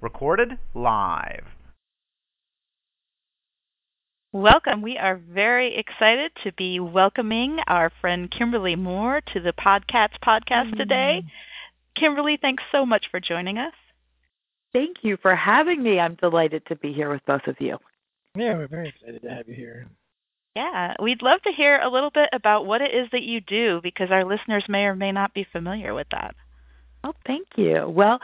Recorded live. Welcome. We are very excited to be welcoming our friend Kimberly Moore to the Podcats podcast mm-hmm. today. Kimberly, thanks so much for joining us. Thank you for having me. I'm delighted to be here with both of you. Yeah, we're very excited to have you here. Yeah, we'd love to hear a little bit about what it is that you do because our listeners may or may not be familiar with that. Oh, thank you. Well,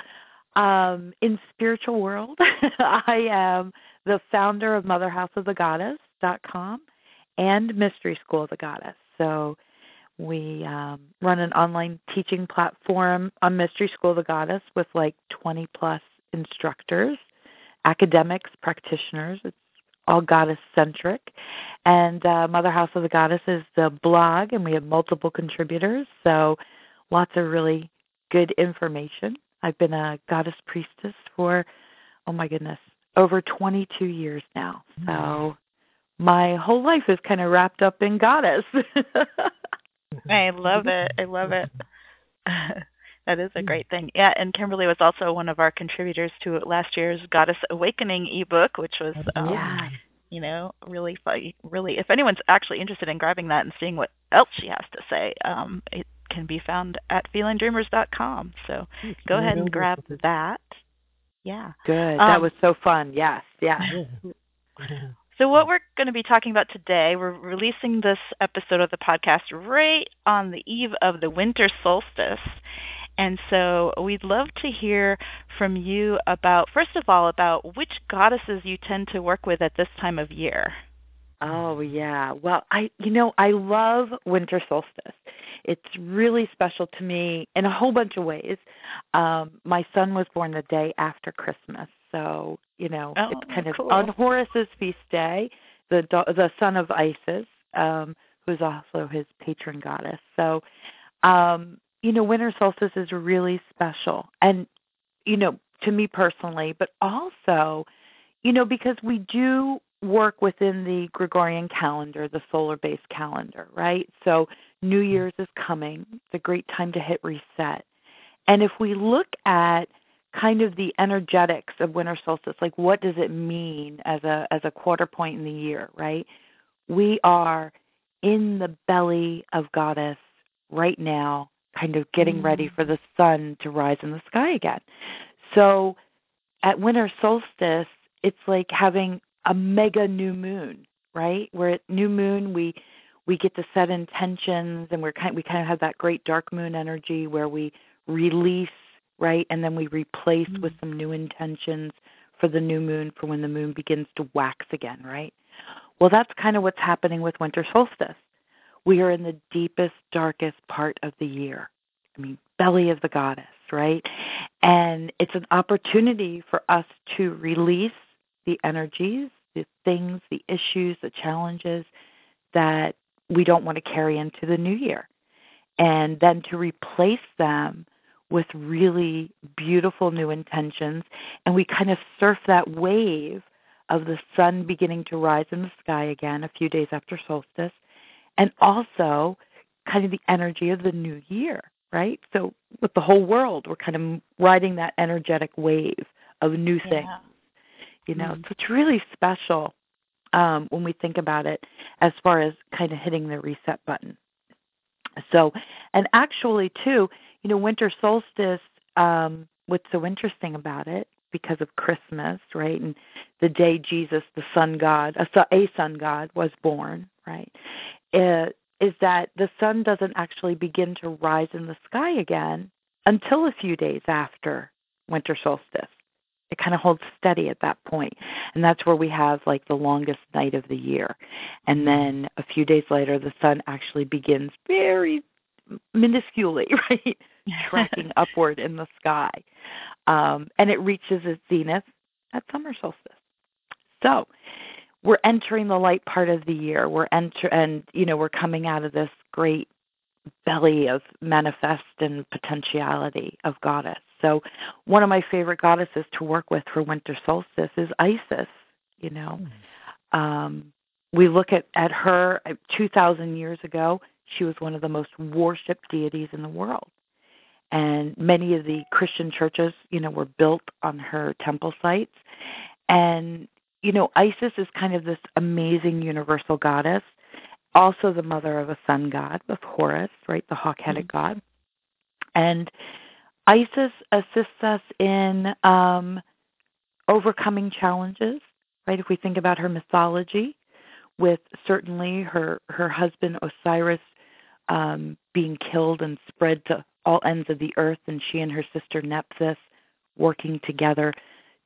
um, in spiritual world, I am the founder of Mother House of the Goddess.com and Mystery School of the Goddess. So we um, run an online teaching platform on Mystery School of the Goddess with like 20 plus instructors, academics, practitioners. It's all goddess centric. And uh, Mother House of the Goddess is the blog, and we have multiple contributors. So lots of really good information. I've been a goddess priestess for, oh my goodness, over 22 years now. So mm-hmm. my whole life is kind of wrapped up in goddess. I love it. I love it. that is a mm. great thing. Yeah, and Kimberly was also one of our contributors to last year's Goddess Awakening ebook, which was um, yeah. you know, really fun. Really, if anyone's actually interested in grabbing that and seeing what else she has to say, um, it can be found at feelingdreamers.com. So go ahead and grab that. Yeah. Good. Um, that was so fun. Yes. Yeah. So, what we're going to be talking about today, we're releasing this episode of the podcast right on the eve of the winter solstice. And so, we'd love to hear from you about, first of all, about which goddesses you tend to work with at this time of year. Oh, yeah. Well, I, you know, I love winter solstice. It's really special to me in a whole bunch of ways. Um, my son was born the day after Christmas, so you know oh, it's kind cool. of on Horus's feast day, the the son of Isis, um, who's also his patron goddess. So, um, you know, winter solstice is really special, and you know, to me personally, but also, you know, because we do work within the Gregorian calendar, the solar based calendar, right? So New mm-hmm. Year's is coming. It's a great time to hit reset. And if we look at kind of the energetics of winter solstice, like what does it mean as a as a quarter point in the year, right? We are in the belly of goddess right now, kind of getting mm. ready for the sun to rise in the sky again. So at winter solstice, it's like having a mega new moon, right? Where at new moon we we get to set intentions and we're kind we kind of have that great dark moon energy where we release, right? And then we replace mm-hmm. with some new intentions for the new moon for when the moon begins to wax again, right? Well, that's kind of what's happening with winter solstice. We are in the deepest, darkest part of the year. I mean, belly of the goddess, right? And it's an opportunity for us to release the energies, the things, the issues, the challenges that we don't want to carry into the new year. And then to replace them with really beautiful new intentions. And we kind of surf that wave of the sun beginning to rise in the sky again a few days after solstice. And also kind of the energy of the new year, right? So with the whole world, we're kind of riding that energetic wave of new things. You know. Mm-hmm. So it's really special um, when we think about it as far as kind of hitting the reset button. So, and actually, too, you know, winter solstice, um, what's so interesting about it, because of Christmas, right, and the day Jesus, the sun god, a, a sun god, was born, right, it, is that the sun doesn't actually begin to rise in the sky again until a few days after winter solstice it kind of holds steady at that point and that's where we have like the longest night of the year and then a few days later the sun actually begins very minusculely, right, tracking upward in the sky, um, and it reaches its zenith at summer solstice. So we're entering the light part of the year. We're enter and you know we're coming out of this great belly of manifest and potentiality of goddess. So one of my favorite goddesses to work with for winter solstice is Isis. You know, mm. um, we look at at her uh, 2,000 years ago. She was one of the most worshipped deities in the world, and many of the Christian churches, you know, were built on her temple sites. And you know, Isis is kind of this amazing universal goddess, also the mother of a sun god, of Horus, right, the hawk-headed mm-hmm. god. And Isis assists us in um, overcoming challenges, right? If we think about her mythology, with certainly her her husband Osiris um, being killed and spread to all ends of the earth, and she and her sister Nephthys working together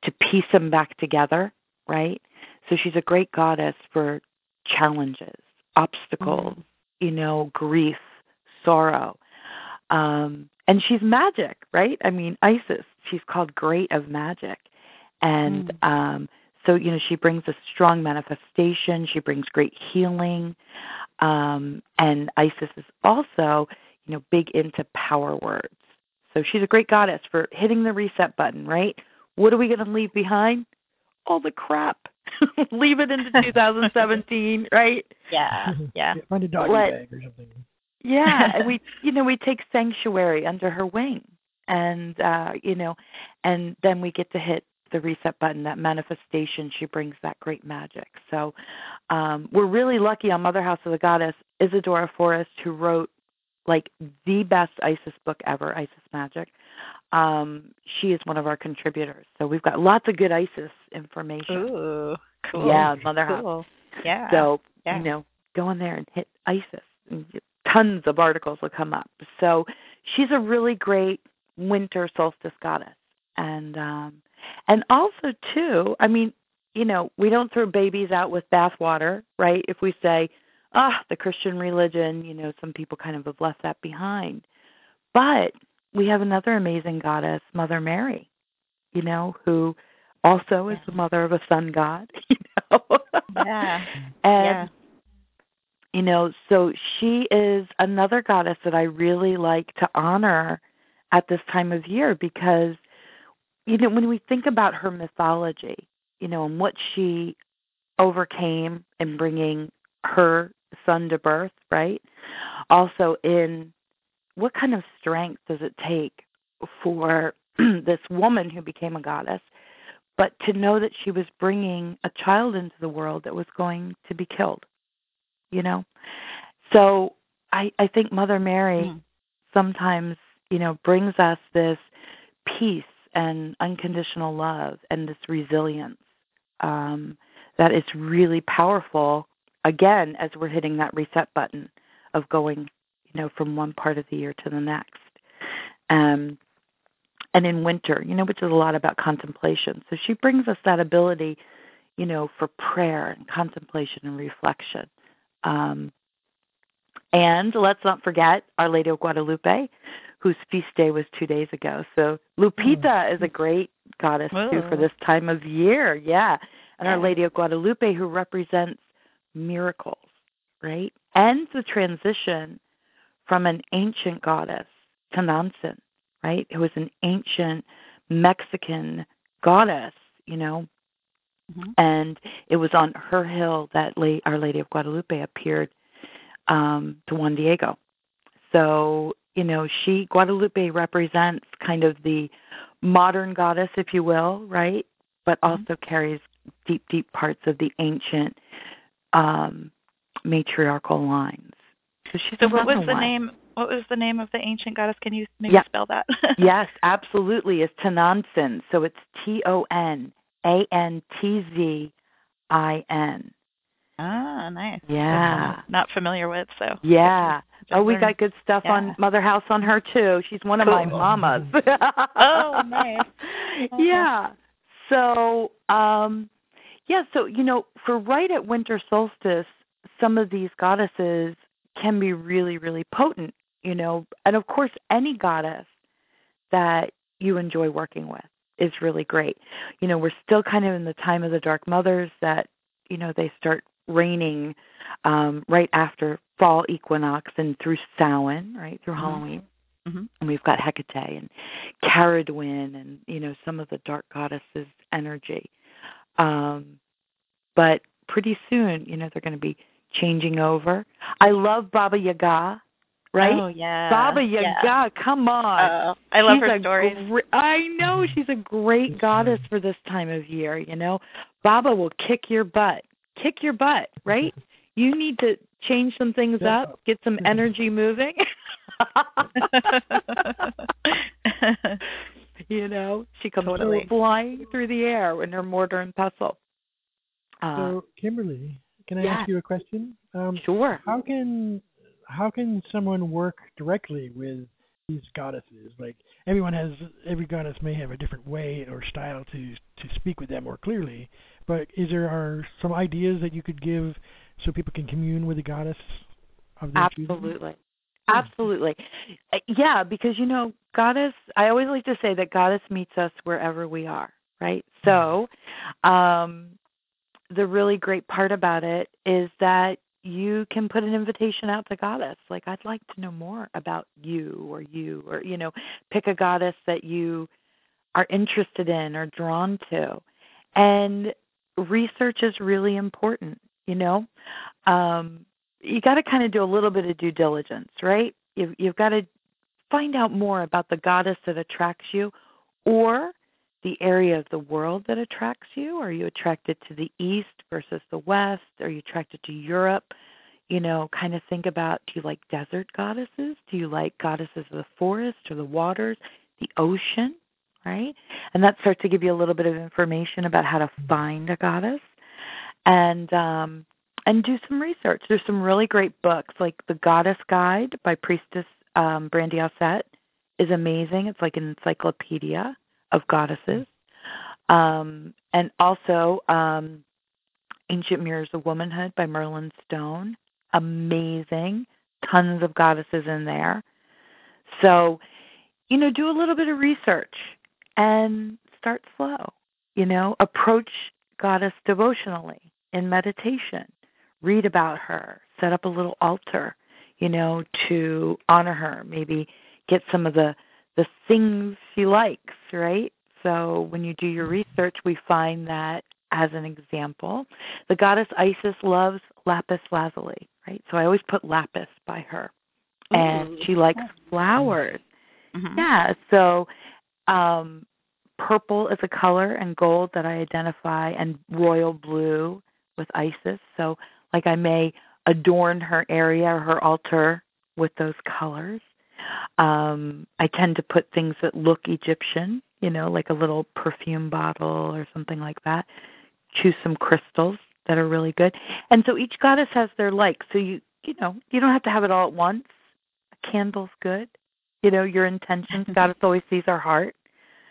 to piece them back together right? So she's a great goddess for challenges, obstacles, mm you know, grief, sorrow. Um, and she's magic, right? I mean, Isis, she's called Great of Magic. And mm. um, so, you know, she brings a strong manifestation, she brings great healing. Um, and Isis is also, you know, big into power words. So she's a great goddess for hitting the reset button, right? What are we going to leave behind? all the crap. Leave it into 2017, right? Yeah, yeah. Find a doggy Let, bag or something. Yeah, and we, you know, we take sanctuary under her wing, and uh, you know, and then we get to hit the reset button, that manifestation. She brings that great magic. So um, we're really lucky on Mother House of the Goddess, Isidora Forrest, who wrote like the best Isis book ever, Isis Magic um, she is one of our contributors. So we've got lots of good ISIS information. Ooh, cool. Yeah, Mother cool. House. Yeah. So yeah. you know, go in there and hit ISIS. And tons of articles will come up. So she's a really great winter solstice goddess, and um, and also too. I mean, you know, we don't throw babies out with bathwater, right? If we say, ah, the Christian religion, you know, some people kind of have left that behind. But we have another amazing goddess, Mother Mary, you know, who also is the mother of a sun god, you know. yeah. and yeah. You know, so she is another goddess that I really like to honor at this time of year because you know, when we think about her mythology, you know, and what she overcame in bringing her son to birth, right? Also in what kind of strength does it take for this woman who became a goddess, but to know that she was bringing a child into the world that was going to be killed? You know, so I I think Mother Mary mm. sometimes you know brings us this peace and unconditional love and this resilience um, that is really powerful. Again, as we're hitting that reset button of going you know, from one part of the year to the next. Um, and in winter, you know, which is a lot about contemplation. So she brings us that ability, you know, for prayer and contemplation and reflection. Um, and let's not forget Our Lady of Guadalupe, whose feast day was two days ago. So Lupita mm. is a great goddess too for this time of year. Yeah. And. Our Lady of Guadalupe, who represents miracles, right? And the transition from an ancient goddess, Tonantzin, right? Who was an ancient Mexican goddess, you know. Mm-hmm. And it was on her hill that Our Lady of Guadalupe appeared um, to Juan Diego. So, you know, she, Guadalupe represents kind of the modern goddess, if you will, right? But mm-hmm. also carries deep, deep parts of the ancient um, matriarchal lines. So so what was the one. name? What was the name of the ancient goddess? Can you maybe yeah. spell that? yes, absolutely. It's Tonantzin. So it's T O N A N T Z I N. Ah, nice. Yeah. Not familiar with, so. Yeah. Oh, we got good stuff yeah. on Mother House on her too. She's one of cool. my mamas. oh, nice. Yeah. So, um yeah, so you know, for right at winter solstice, some of these goddesses can be really, really potent you know, and of course, any goddess that you enjoy working with is really great. You know, we're still kind of in the time of the dark mothers that, you know, they start raining um, right after fall equinox and through Samhain, right, through mm-hmm. Halloween. Mm-hmm. And we've got Hecate and Cerridwen and, you know, some of the dark goddesses' energy. Um, but pretty soon, you know, they're going to be changing over. I love Baba Yaga right? Oh yeah, Baba Yaga, yeah. come on! Uh, I love she's her stories. Gr- I know she's a great goddess for this time of year. You know, Baba will kick your butt, kick your butt, right? You need to change some things up, get some energy moving. you know, she comes totally. flying through the air in her mortar and pestle. Uh, so, Kimberly, can I ask you a question? Um, sure. How can how can someone work directly with these goddesses? Like everyone has, every goddess may have a different way or style to to speak with them more clearly. But is there are some ideas that you could give so people can commune with the goddess of their Absolutely. Choosing? Absolutely. Uh, yeah, because you know, goddess I always like to say that goddess meets us wherever we are, right? So, um the really great part about it is that you can put an invitation out to goddess. Like i'd like to know more about you or you or you know pick a goddess that you are interested in or drawn to. And research is really important you know? Um you got to kind of do a little bit of due diligence right? You've you've got to find out more about the goddess that attracts you or the area of the world that attracts you? Are you attracted to the east versus the west? Are you attracted to Europe? You know, kind of think about do you like desert goddesses? Do you like goddesses of the forest or the waters, the ocean, right? And that starts to give you a little bit of information about how to find a goddess. And um and do some research. There's some really great books like The Goddess Guide by Priestess um, Brandi Auset is amazing. It's like an encyclopedia of goddesses. Um, and also um, Ancient Mirrors of Womanhood by Merlin Stone. Amazing. Tons of goddesses in there. So, you know, do a little bit of research and start slow. You know, approach goddess devotionally in meditation. Read about her. Set up a little altar, you know, to honor her. Maybe get some of the the things she likes, right? So when you do your research, we find that, as an example, the goddess Isis loves lapis lazuli, right? So I always put lapis by her. Ooh. And she likes flowers. Mm-hmm. Yeah, so um purple is a color and gold that I identify and royal blue with Isis. So like I may adorn her area or her altar with those colors. Um, I tend to put things that look Egyptian, you know, like a little perfume bottle or something like that. Choose some crystals that are really good. And so each goddess has their like. So you you know, you don't have to have it all at once. A candle's good. You know, your intentions. goddess always sees our heart.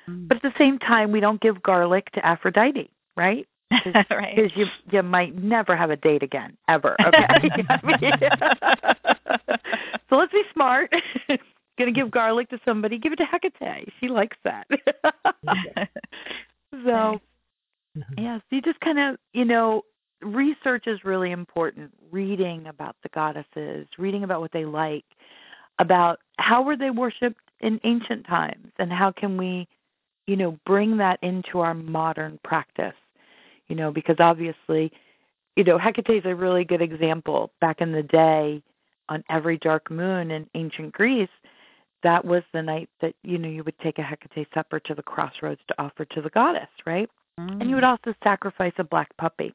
Mm. But at the same time, we don't give garlic to Aphrodite, right? Cause, right. Because you you might never have a date again, ever. Okay. So let's be smart. Gonna give garlic to somebody, give it to Hecate. She likes that. so yeah, so you just kind of you know research is really important. Reading about the goddesses, reading about what they like, about how were they worshipped in ancient times, and how can we, you know, bring that into our modern practice you know, because obviously, you know, Hecate is a really good example. Back in the day, on every dark moon in ancient Greece, that was the night that you know you would take a Hecate supper to the crossroads to offer to the goddess, right? Mm. And you would mm. also sacrifice a black puppy.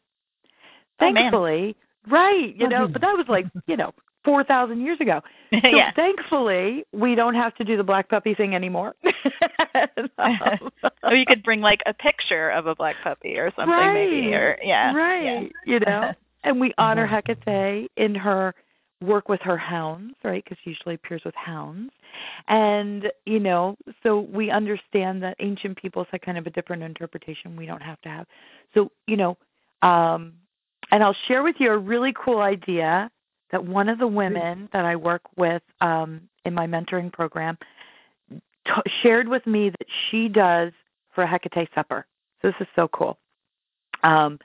Thankfully, oh, right, you know, but that was like, you know, 4,000 years ago. So yeah. thankfully, we don't have to do the black puppy thing anymore. or you could bring like a picture of a black puppy or something right. maybe or yeah. Right. Yeah. You know. and we honor Hecate in her work with her hounds, right? Because she usually appears with hounds. And, you know, so we understand that ancient peoples had kind of a different interpretation we don't have to have. So, you know, um and I'll share with you a really cool idea that one of the women that I work with um, in my mentoring program t- shared with me that she does for a Hecate supper. So this is so cool. Um,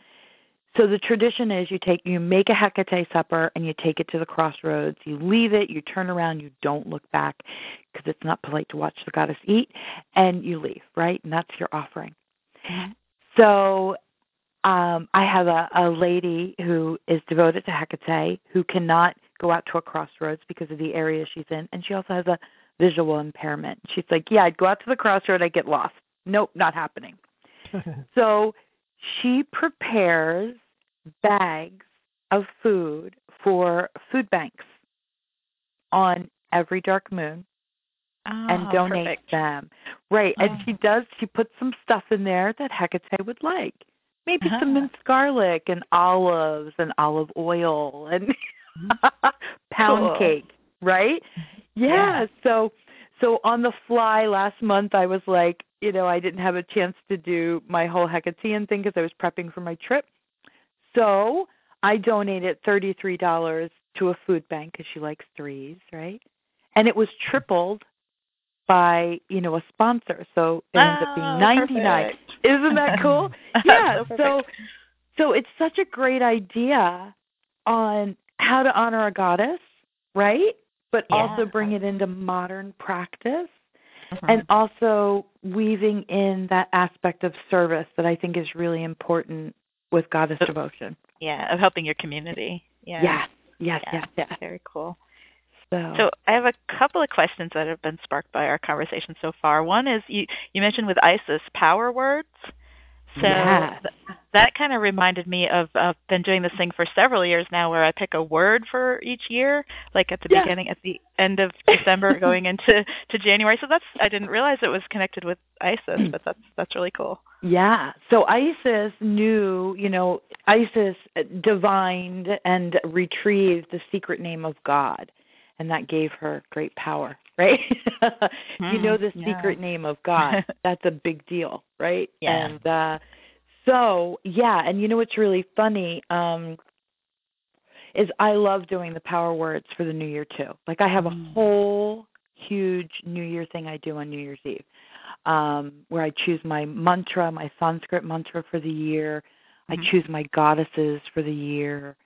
so the tradition is you take you make a Hecate supper and you take it to the crossroads. You leave it, you turn around, you don't look back because it's not polite to watch the goddess eat, and you leave, right? And that's your offering. Mm-hmm. So um, I have a, a lady who is devoted to Hecate who cannot go out to a crossroads because of the area she's in, and she also has a visual impairment. She's like, "Yeah, I'd go out to the crossroad, I'd get lost. Nope, not happening." so she prepares bags of food for food banks on every dark moon oh, and donates perfect. them. Right. Oh. And she does she puts some stuff in there that Hecate would like. Maybe uh-huh. some minced garlic and olives and olive oil and mm-hmm. pound cool. cake, right? Yeah. yeah. So so on the fly last month I was like, you know, I didn't have a chance to do my whole Hecatean thing because I was prepping for my trip. So I donated $33 to a food bank because she likes threes, right? And it was mm-hmm. tripled by, you know, a sponsor. So it ends up being Oh, 99. perfect. Isn't that cool? yeah. so, so so it's such a great idea on how to honor a goddess, right? But Yeah. also bring it into modern practice uh-huh. and also weaving in that aspect of service that I think is really important with goddess devotion. yeah, of helping your community. Yeah. Yes, yes, Yeah. yes, yes. Very cool. So, So I have a couple of questions that have been sparked by our conversation so far. One is you you mentioned with Isis power words. So Yes. Th- that kind of reminded me of I've been doing this thing for several years now where I pick a word for each year, like at the Yeah. beginning at the end of December going into to January. So that's I didn't realize it was connected with Isis, but that's that's really cool. yeah. So Isis knew, you know, Isis divined and retrieved the secret name of God, and that gave her great power, right? you know the Mm, yeah. secret name of God. That's a big deal, right? Yeah. And uh so, yeah, and you know what's really funny um is I love doing the power words for the New Year too. Like I have a Mm. whole huge New Year thing I do on New Year's Eve. Um where I choose my mantra, my Sanskrit mantra for the year. Mhm. I choose my goddesses for the year.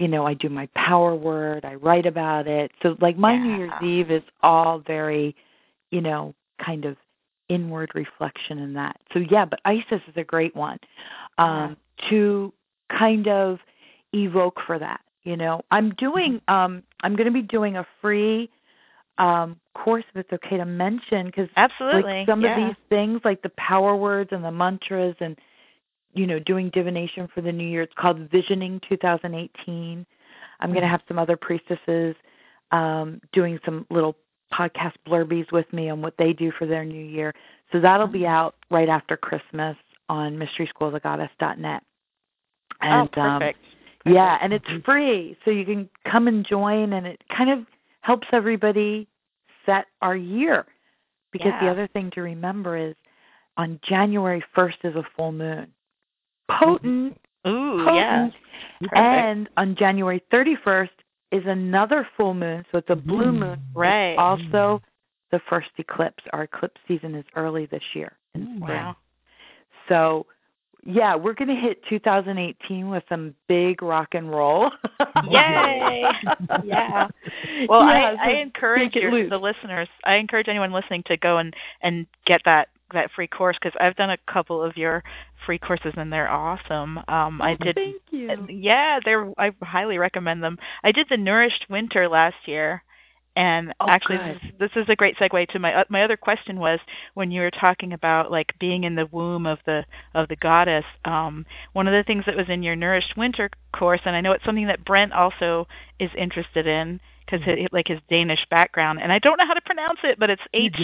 You know, I do my power word, I write about it. So like my New Year's Eve is all very, you know, kind of inward reflection in that. So yeah, but Isis is a great one. Um to kind of evoke for that. You know, I'm doing um I'm going to be doing a free um course if it's okay to mention cuz Absolutely. like some yeah. of these things like the power words and the mantras and you know doing divination for the new year it's called visioning 2018 i'm going to have some other priestesses um doing some little podcast blurbies with me on what they do for their new year so that'll be mm-hmm. out right after christmas on mysteryschoolofthegoddess.net oh, and oh, um perfect. yeah, and it's mm-hmm. free, so you can come and join, and it kind of helps everybody set our year. Because the other thing to remember is on January 1st is a full moon. Potent, mm-hmm. Ooh, yeah. potent. Perfect. And on January 31st is another full moon, so it's a blue Mm. moon. Right. It's also the first eclipse. Our eclipse season is early this year in Wow. So, yeah, we're going to hit 2018 with some big rock and roll. Yay! yeah. Well, Yeah, I, so I encourage your, the listeners. I encourage anyone listening to go and and get that that free course because I've done a couple of your free courses and they're awesome. Um, I did. Thank you. Yeah, they're. I highly recommend them. I did the Nourished Winter last year, and Oh, actually, this is, this is a great segue to my uh, my other question was when you were talking about like being in the womb of the of the goddess. Um, one of the things that was in your Nourished Winter course, and I know it's something that Brent also is interested in because like his Danish background, and I don't know how to pronounce it, but it's H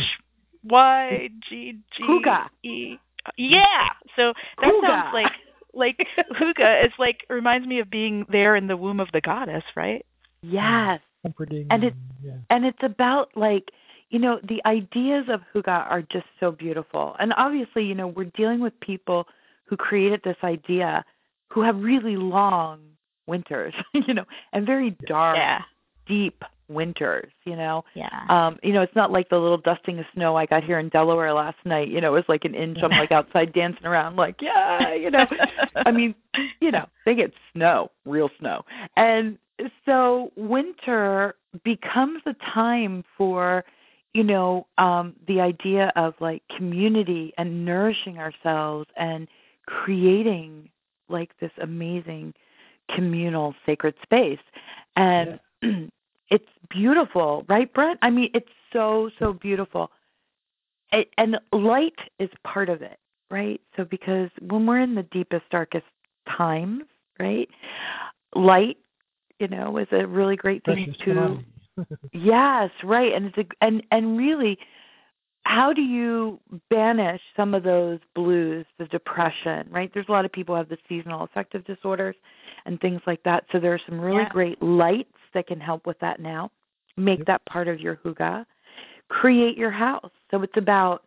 Y G G Hygge. E. Yeah. So that Hygge. sounds like like Hygge. It's like reminds me of being there in the womb of the goddess, right? Yes. Comforting. And it- yeah. And it's about like, you know, the ideas of Hygge are just so beautiful. And obviously, you know, we're dealing with people who created this idea who have really long winters, you know, and very dark, Yeah. Deep winters, you know. Yeah. Um, you know, it's not like the little dusting of snow I got here in Delaware last night. You know, it was like an inch. I'm like outside dancing around, like yeah, you know. I mean, you know, they get snow, real snow, and so winter becomes a time for, you know, um, the idea of like community and nourishing ourselves and creating like this amazing communal sacred space, and. it's beautiful, right, Brent? I mean, it's so so beautiful. It, and light is part of it, right? So because when we're in the deepest darkest times, right? Light, you know, is a really great thing Precious to. Yes, right. And it's a, and and really how do you banish some of those blues, the depression, right? There's a lot of people who have the seasonal affective disorders and things like that. So there are some really Yeah. great lights that can help with that now. Make that part of your hygge. Create your house. So it's about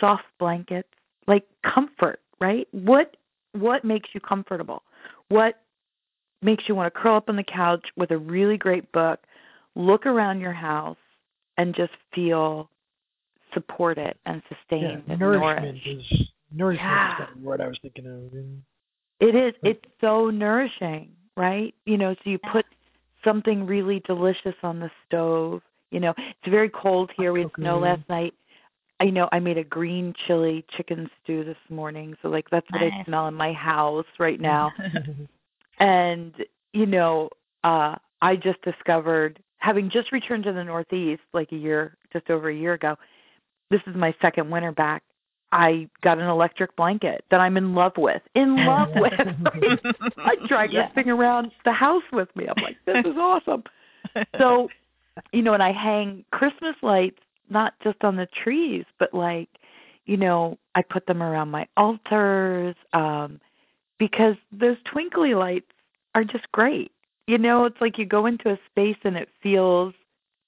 soft blankets, like comfort, right? What what makes you comfortable? What makes you want to curl up on the couch with a really great book, look around your house and just feel supported and yeah, sustained and nourishment nourished. is nourishment Yeah. is kind of what I was thinking of. It is. It's so nourishing, right? You know, so you put something really delicious on the stove. You know, it's very cold here. We had snow last night. I know I made a green chili chicken stew this morning, so like that's what I smell in my house right now. and you know, uh I just discovered having just returned to the Northeast like a year just over a year ago. This is my second winter back. I got an electric blanket that I'm in love with. In love with. Right? I drag Yeah. this thing around the house with me. I'm like, this is awesome. So, you know, and I hang Christmas lights not just on the trees, but like, you know, I put them around my altars um because those twinkly lights are just great. You know, it's like you go into a space and it feels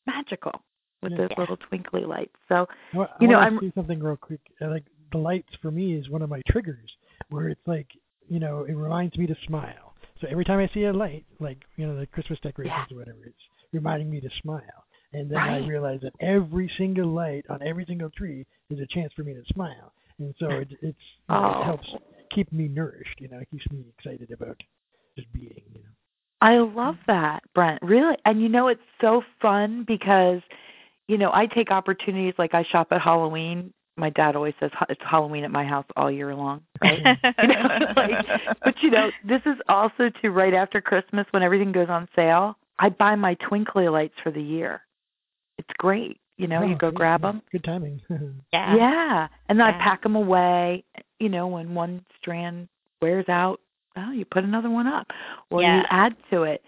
magical with those Yeah. little twinkly lights. So, I I You know, I'm- say something real quick. Uh, Like the lights for me is one of my triggers, where it's like you know it reminds me to smile. So every time I see a light, like you know the Christmas decorations or whatever, it's reminding me to smile. And then I realize that every single light on every single tree is a chance for me to smile, and so it, it's Oh. it helps keep me nourished. You know, it keeps me excited about just being. You know. I love that, Brent. Really, and you know it's so fun because, you know, I take opportunities like I shop at Halloween. My dad always says it's Halloween at my house all year long, right? you know, like, but you know, this is also to right after Christmas when everything goes on sale. I buy my twinkly lights for the year. It's great. You know, you Oh, go good, grab them. Good timing. yeah. Yeah, and then I pack them away. You know, when one strand wears out, well, you put another one up, or you add to it.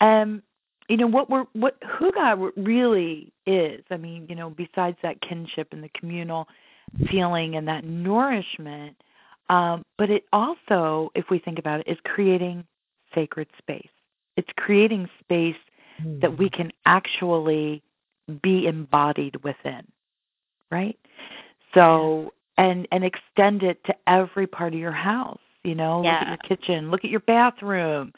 Um, you know what we're what Hygge really is. I mean, you know, besides that kinship and the communal feeling and that nourishment, um, but it also, if we think about it, is creating sacred space. It's creating space that we can actually be embodied within right? So and and extend it to every part of your house you know look at your kitchen look at your bathroom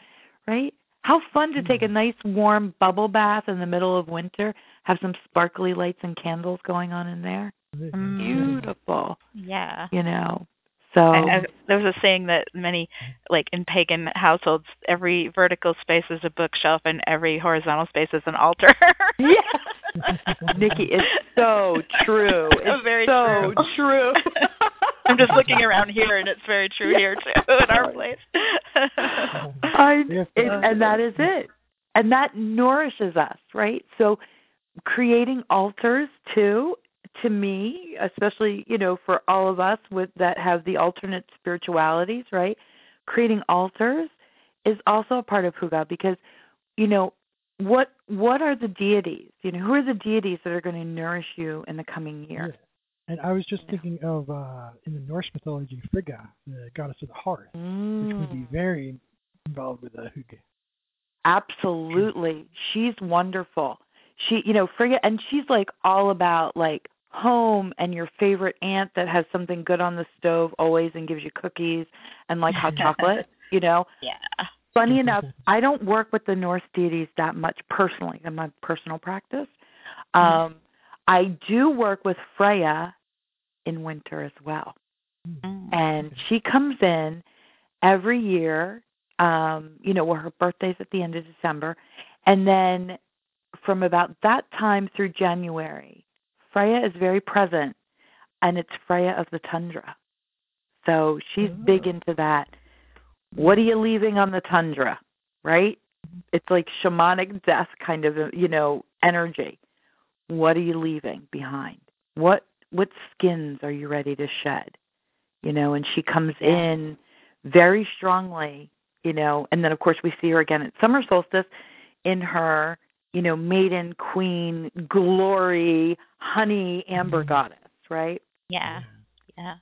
right how fun to take a Mhm. nice warm bubble bath in the middle of winter have some sparkly lights and candles going on in there Mm. beautiful Yeah. you know so I, I, there was a saying that many, like in pagan households, every vertical space is a bookshelf and every horizontal space is an altar. yes nikki it's so true it's Very so true. true. I'm just looking around here, and it's very true Yeah. here too in our place. I, it, and that is it. And that nourishes us, right? So creating altars too, to me, especially, you know, for all of us with that have the alternate spiritualities, right? Creating altars is also a part of Hygge because, you know, what what are the deities? You know, who are the deities that are going to nourish you in the coming year? Yeah. And I was just Yeah. thinking of uh in the Norse mythology, Frigga, the goddess of the hearth, which would be Mm. very involved with the hygge. Absolutely. She's wonderful. She, you know, Frigga, and she's like all about like home and your favorite aunt that has something good on the stove always and gives you cookies and like hot chocolate, you know. yeah. funny enough, I don't work with the Norse deities that much personally in my personal practice. Mm-hmm. Um, I do work with Freya in winter as well. Mm. And she comes in every year, um, you know, where her birthday's at the end of December. And then from about that time through January, Freya is very present and it's Freya of the tundra. So she's big oh. into that. What are you leaving on the tundra? Right? It's like shamanic death kind of, you know, energy. What are you leaving behind? What what skins are you ready to shed? You know, and she comes in very strongly, you know, and then of course we see her again at summer solstice in her, you know, maiden queen glory honey amber Mhm. goddess, right? Yeah. Yeah.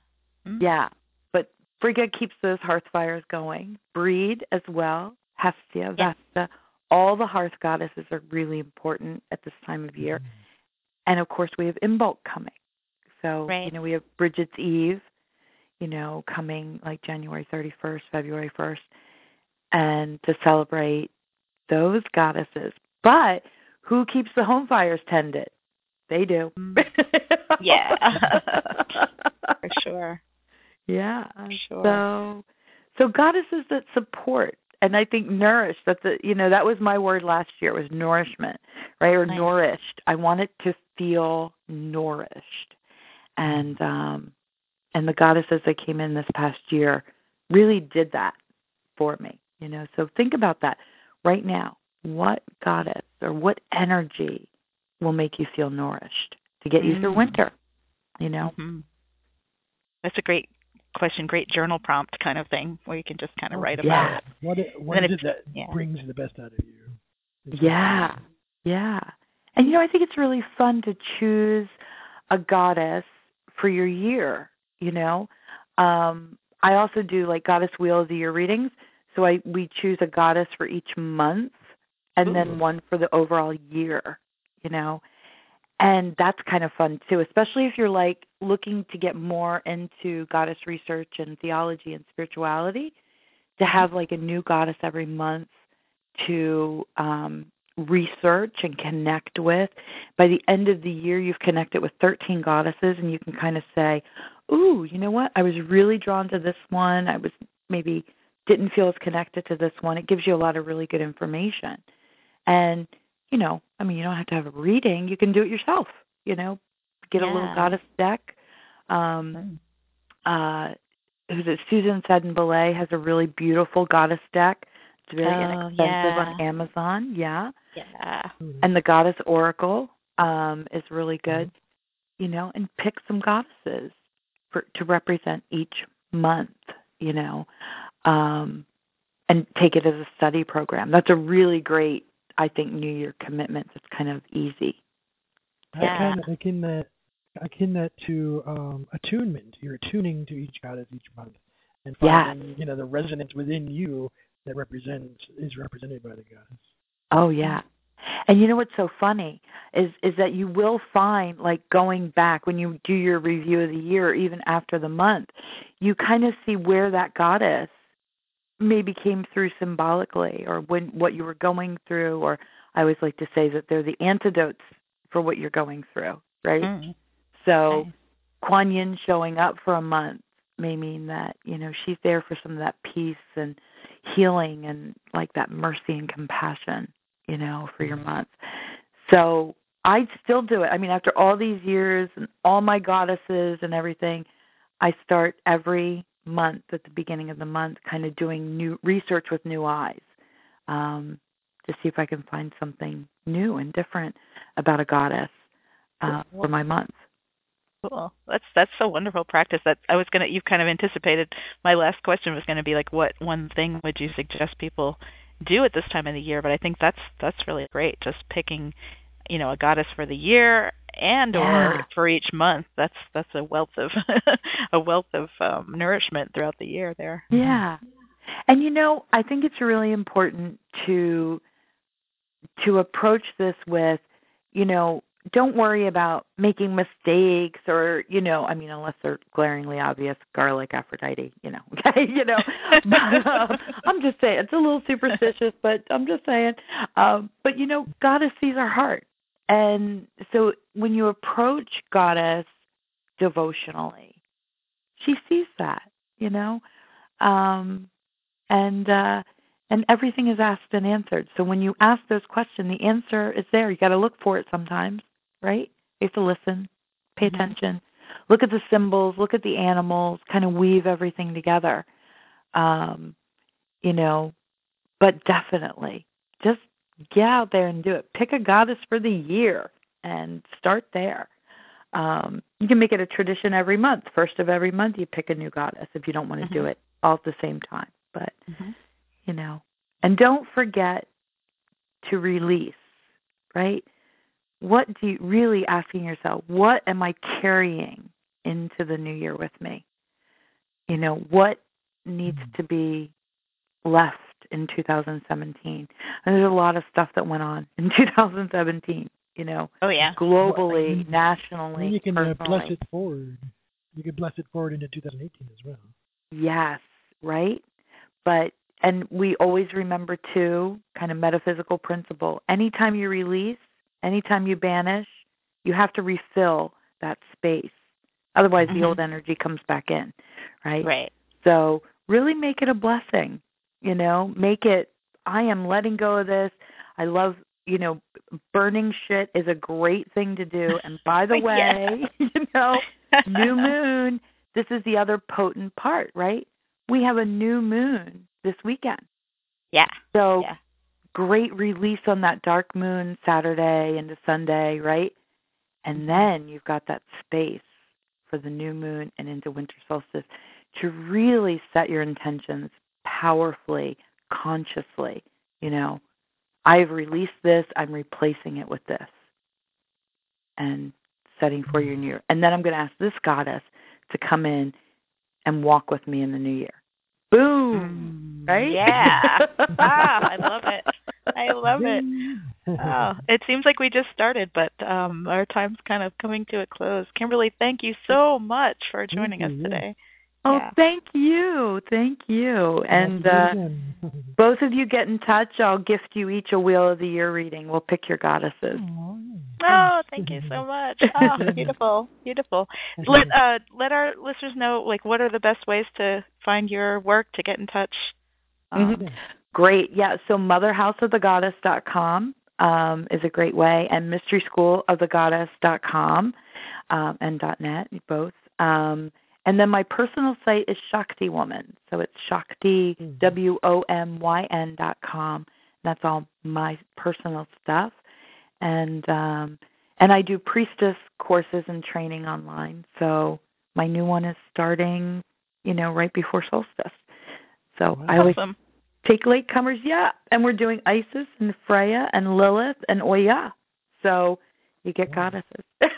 Mm. Yeah. But Frigga keeps those hearth fires going. Breed as well. Hestia, Yeah. Vesta. All the hearth goddesses are really important at this time of year. And of course we have Imbolc coming. So, you know, we have Bridget's Eve, you know, coming like January 31st, February 1st, and to celebrate those goddesses. But who keeps the home fires tended? They do. Yeah. For sure. Yeah. Sure. So so goddesses that support and I think nourish that's the you know, that was my word last year was nourishment, right? Or Nice. nourished. I want it to feel nourished. And um and the goddesses that came in this past year really did that for me. You know, so think about that right now. What goddess or what energy will make you feel nourished to get you through Mm. winter? You know? hmm That's a great question, great journal prompt kind of thing where you can just kind of write about Yeah. it. What it, what Then is it that yeah. brings the best out of you? Is Yeah. Yeah. And you know, I think it's really fun to choose a goddess for your year, you know. Um I also do like goddess wheel of the year readings. So I we choose a goddess for each month and Ooh. then one for the overall year, you know. And that's kind of fun too, especially if you're like looking to get more into goddess research and theology and spirituality, to have like a new goddess every month to um research and connect with. By the end of the year, you've connected with 13 goddesses, and you can kind of say, Ooh, you know what? I was really drawn to this one. I was maybe didn't feel as connected to this one. It gives you a lot of really good information. And, you know, I mean, you don't have to have a reading. You can do it yourself, you know, get a little goddess deck. Um, uh, who's it? Susan Seddon Boulet has a really beautiful goddess deck. It's very Oh, inexpensive on. Amazon. Yeah, Yeah. Mhm. and the Goddess Oracle um, is really good. Mm-hmm. You know, and pick some goddesses for to represent each month. You know, um, and take it as a study program. That's a really great, I think, New Year commitments. It's kind of easy. Yeah. I Yeah. kind of akin that akin that to um, attunement. You're attuning to each goddess each month, and Yeah. finding you know the resonance within you that represents is represented by the goddess. Oh yeah. And you know what's so funny is is that you will find like going back when you do your review of the year even after the month, you kind of see where that goddess maybe came through symbolically or when what you were going through or I always like to say that they're the antidotes for what you're going through, right? Mm. So Okay. Kuan Yin showing up for a month may mean that, you know, she's there for some of that peace and healing and like that mercy and compassion, you know, for your month. So I still do it. I mean, after all these years and all my goddesses and everything, I start every month at the beginning of the month kind of doing new research with new eyes um, to see if I can find something new and different about a goddess uh, for my month. Cool. That's that's so wonderful practice. That I was gonna. You've kind of anticipated my last question was going to be like, what one thing would you suggest people do at this time of the year? But I think that's that's really great. Just picking, you know, a goddess for the year and Yeah. or for each month. That's that's a wealth of a wealth of um, nourishment throughout the year there. Yeah. And you know, I think it's really important to to approach this with, you know, don't worry about making mistakes or you know i mean unless they're glaringly obvious garlic aphrodite you know okay you know but, um, i'm just saying it's a little superstitious but i'm just saying um but you know goddess sees our heart and so when you approach goddess devotionally she sees that you know um and uh and everything is asked and answered. So when you ask those questions, the answer is there. You got to look for it sometimes, right? You have to listen, pay mm-hmm. attention, look at the symbols, look at the animals, kind of weave everything together. Um, you know, but definitely just get out there and do it. Pick a goddess for the year and start there. Um, you can make it a tradition every month. First of every month, you pick a new goddess if you don't want to mm-hmm. do it all at the same time. But mm-hmm you know. And don't forget to release, right? What do you really asking yourself, what am I carrying into the new year with me? You know, what needs to be left in 2017? And there's a lot of stuff that went on in 2017, you know. Oh yeah. Globally, well, nationally. you can uh, bless it forward. You can bless it forward into 2018 as well. Yes, right? But and we always remember too kind of metaphysical principle anytime you release anytime you banish you have to refill that space otherwise mm-hmm. the old energy comes back in right right so really make it a blessing you know make it i am letting go of this i love you know burning shit is a great thing to do and by the way you know new moon this is the other potent part right we have a new moon this weekend. Yeah. So yeah. great release on that dark moon Saturday into Sunday, right? And mm-hmm. then you've got that space for the new moon and into winter solstice to really set your intentions powerfully, consciously. You know, I've released this, I'm replacing it with this. And setting for your new year. And then I'm going to ask this goddess to come in and walk with me in the new year. Boom. Mm, right? Yeah. wow, I love it. I love it. Oh, it seems like we just started, but um, our time's kind of coming to a close. Kimberly, thank you so much for joining us today. Oh, yeah. thank you. Thank you. And uh, both of you get in touch. I'll gift you each a Wheel of the Year reading. We'll pick your goddesses. Oh, thank you so much. Oh, beautiful. Beautiful. Let uh let our listeners know like what are the best ways to find your work to get in touch. Um, mm-hmm. Great. Yeah, so motherhouseofthegoddess.com um, is a great way and mysteryschoolofthegoddess.com um, and .net both. Um, and then my personal site is Shakti Woman. So it's Shakti mm-hmm. W O M Y N dot com. That's all my personal stuff. And um and I do priestess courses and training online. So my new one is starting, you know, right before solstice. So wow. I always awesome. take latecomers, yeah. And we're doing Isis and Freya and Lilith and Oya. So you get goddesses.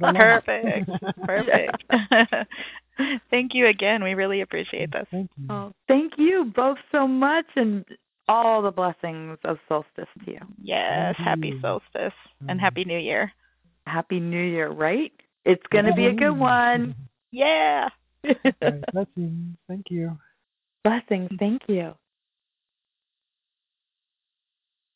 Perfect. Perfect. thank you again. We really appreciate this. Thank you. Oh, thank you both so much and all the blessings of solstice to you. Yes, happy solstice and mm-hmm. happy new year. Happy new year, right? It's going to be a good one. Yeah. right, blessings. Thank you. Blessings. Thank you.